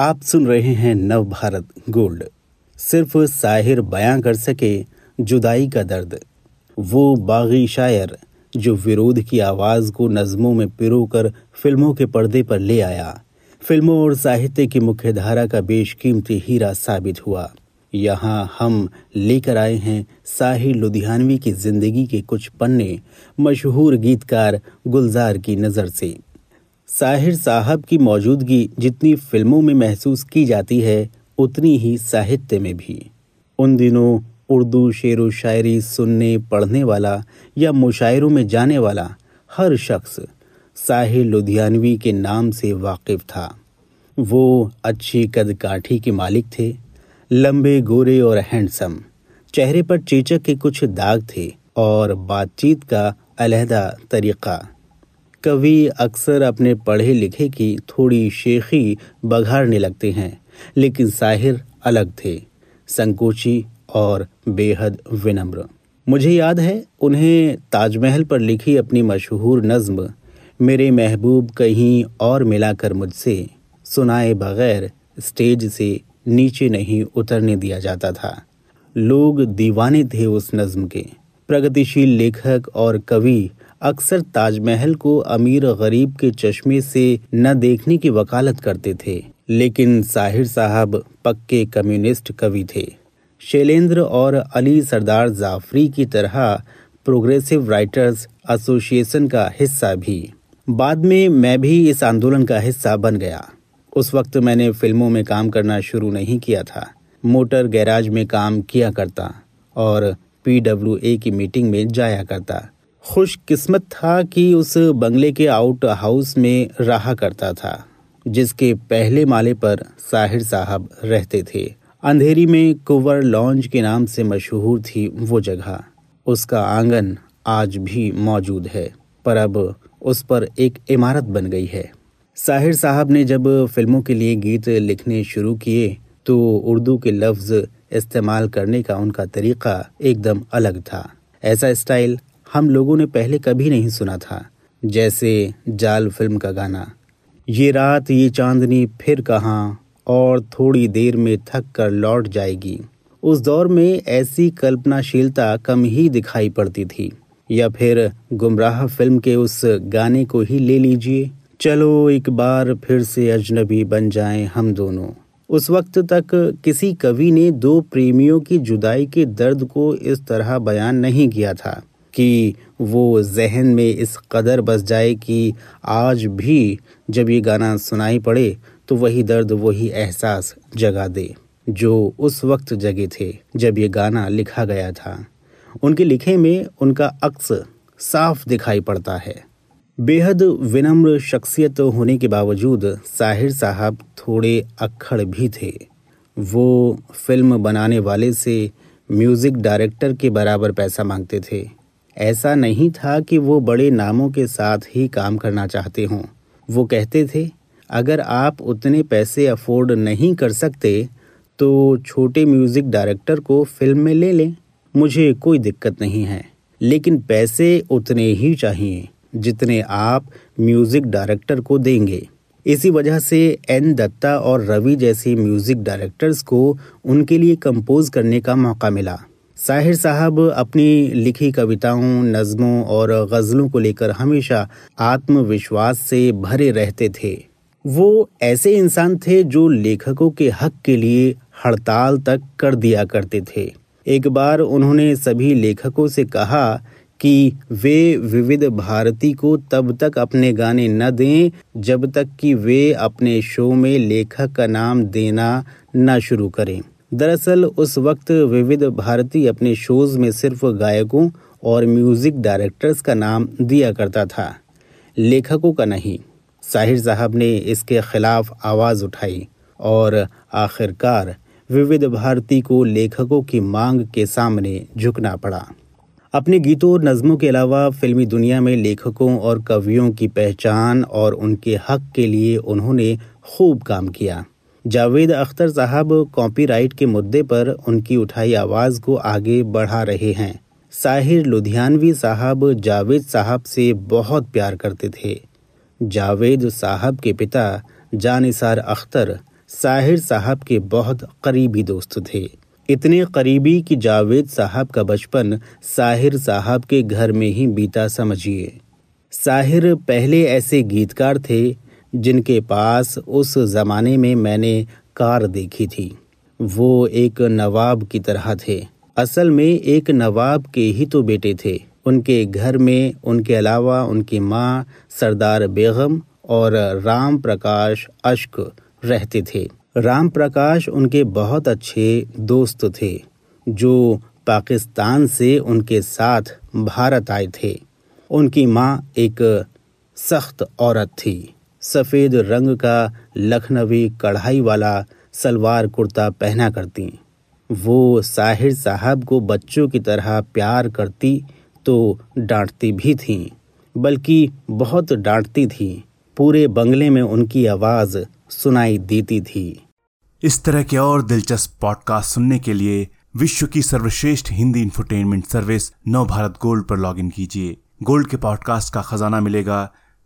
आप सुन रहे हैं नव भारत गोल्ड। सिर्फ़ साहिर बयां कर सके, जुदाई का दर्द। वो बागी शायर, जो विरोध की आवाज़ को नज्मों में पिरो कर फ़िल्मों के पर्दे पर ले आया। फ़िल्मों और साहित्य की मुख्य धारा का बेशकीमती हीरा साबित हुआ। यहाँ हम लेकर आए हैं साहिर लुधियानवी की ज़िंदगी के कुछ पन्ने, मशहूर गीतकार गुलजार की नज़र से। साहिर साहब की मौजूदगी जितनी फ़िल्मों में महसूस की जाती है, उतनी ही साहित्य में भी। उन दिनों उर्दू शेर व शायरी सुनने, पढ़ने वाला या मुशायरों में जाने वाला हर शख्स साहिर लुधियानवी के नाम से वाकिफ था। वो अच्छी कद काठी के मालिक थे, लंबे, गोरे और हैंडसम, चेहरे पर चेचक के कुछ दाग थे और बातचीत का अलहदा तरीका कवि अक्सर अपने पढ़े लिखे की थोड़ी शेखी बघाड़ने लगते हैं, लेकिन साहिर अलग थे, संकोची और बेहद विनम्र। मुझे याद है, उन्हें ताजमहल पर लिखी अपनी मशहूर नज्म, मेरे महबूब कहीं और मिलाकर मुझसे, सुनाए बगैर स्टेज से नीचे नहीं उतरने दिया जाता था। लोग दीवाने थे उस नज्म के। प्रगतिशील लेखक और कवि अक्सर ताजमहल को अमीर गरीब के चश्मे से न देखने की वकालत करते थे, लेकिन साहिर साहब पक्के कम्युनिस्ट कवि थे। शैलेंद्र और अली सरदार जाफरी की तरह प्रोग्रेसिव राइटर्स एसोसिएशन का हिस्सा भी। बाद में मैं भी इस आंदोलन का हिस्सा बन गया। उस वक्त मैंने फ़िल्मों में काम करना शुरू नहीं किया था, मोटर गैराज में काम किया करता और पीडब्ल्यूए की मीटिंग में जाया करता। खुशकिस्मत था कि उस बंगले के आउट हाउस में रहा करता था, जिसके पहले माले पर साहिर साहब रहते थे। अंधेरी में कुंवर लॉन्ज के नाम से मशहूर थी वो जगह। उसका आँगन आज भी मौजूद है, पर अब उस पर एक इमारत बन गई है। साहिर साहब ने जब फ़िल्मों के लिए गीत लिखने शुरू किए तो उर्दू के लफ्ज इस्तेमाल करने का उनका तरीका एकदम अलग था। ऐसा स्टाइल हम लोगों ने पहले कभी नहीं सुना था, जैसे जाल फ़िल्म का गाना। ये रात, ये चांदनी, फिर कहाँ, और थोड़ी देर में थक कर लौट जाएगी। उस दौर में ऐसी कल्पनाशीलता कम ही दिखाई पड़ती थी। या फिर गुमराह फ़िल्म के उस गाने को ही ले लीजिए। चलो एक बार फिर से अजनबी बन जाएँ हम दोनों। उस वक्त तक किसी कवि ने दो प्रेमियों की जुदाई के दर्द को इस तरह बयान नहीं किया था। कि वो जहन में इस कदर बस जाए कि आज भी जब ये गाना सुनाई पड़े तो वही दर्द, वही एहसास जगा दे, जो उस वक्त जगे थे जब ये गाना लिखा गया था। उनके लिखे में उनका अक्स साफ़ दिखाई पड़ता है। बेहद विनम्र शख्सियत होने के बावजूद साहिर साहब थोड़े अक्खड़ भी थे। वो फ़िल्म बनाने वाले से म्यूज़िक डायरेक्टर के बराबर पैसा मांगते थे। ऐसा नहीं था कि वो बड़े नामों के साथ ही काम करना चाहते हों। वो कहते थे, अगर आप उतने पैसे अफोर्ड नहीं कर सकते तो छोटे म्यूज़िक डायरेक्टर को फ़िल्म में ले लें। मुझे कोई दिक्कत नहीं है। लेकिन पैसे उतने ही चाहिए, जितने आप म्यूज़िक डायरेक्टर को देंगे। इसी वजह से एन. दत्ता और रवि जैसे म्यूज़िक डायरेक्टर्स को उनके लिए कंपोज करने का मौका मिला। साहिर साहब अपनी लिखी कविताओं, नज्मों और गज़लों को लेकर हमेशा आत्मविश्वास से भरे रहते थे। वो ऐसे इंसान थे जो लेखकों के हक के लिए हड़ताल तक कर दिया करते थे। एक बार उन्होंने सभी लेखकों से कहा कि वे विविध भारती को तब तक अपने गाने न दें, जब तक कि वे अपने शो में लेखक का नाम देना न शुरू करें। दरअसल, उस वक्त विविध भारती अपने शोज़ में सिर्फ़ गायकों और म्यूज़िक डायरेक्टर्स का नाम दिया करता था, लेखकों का नहीं। साहिर साहब ने इसके खिलाफ आवाज़ उठाई और आखिरकार विविध भारती को लेखकों की मांग के सामने झुकना पड़ा। अपने गीतों और नज़मों के अलावा फिल्मी दुनिया में लेखकों और कवियों की पहचान और उनके हक के लिए उन्होंने खूब काम किया। जावेद अख्तर साहब कॉपीराइट के मुद्दे पर उनकी उठाई आवाज़ को आगे बढ़ा रहे हैं। साहिर लुधियानवी साहब जावेद साहब से बहुत प्यार करते थे। जावेद साहब के पिता जानिसार अख्तर साहिर साहब के बहुत करीबी दोस्त थे। इतने करीबी कि जावेद साहब का बचपन साहिर साहब के घर में ही बीता, समझिए। साहिर पहले ऐसे गीतकार थे जिनके पास उस जमाने में मैंने कार देखी थी। वो एक नवाब की तरह थे। असल में एक नवाब के ही तो बेटे थे। उनके घर में उनके अलावा उनकी माँ सरदार बेगम और राम प्रकाश अश्क रहते थे। राम प्रकाश उनके बहुत अच्छे दोस्त थे, जो पाकिस्तान से उनके साथ भारत आए थे। उनकी माँ एक सख्त औरत थी। सफ़ेद रंग का लखनवी कढ़ाई वाला सलवार कुर्ता पहना करती। वो साहिर साहब को बच्चों की तरह प्यार करती तो डांटती भी थीं, बल्कि बहुत डांटती थी। पूरे बंगले में उनकी आवाज़ सुनाई देती थी। इस तरह के और दिलचस्प पॉडकास्ट सुनने के लिए विश्व की सर्वश्रेष्ठ Hindi infotainment service Nav Bharat gold पर लॉगिन कीजिए। गोल्ड के पॉडकास्ट का खजाना मिलेगा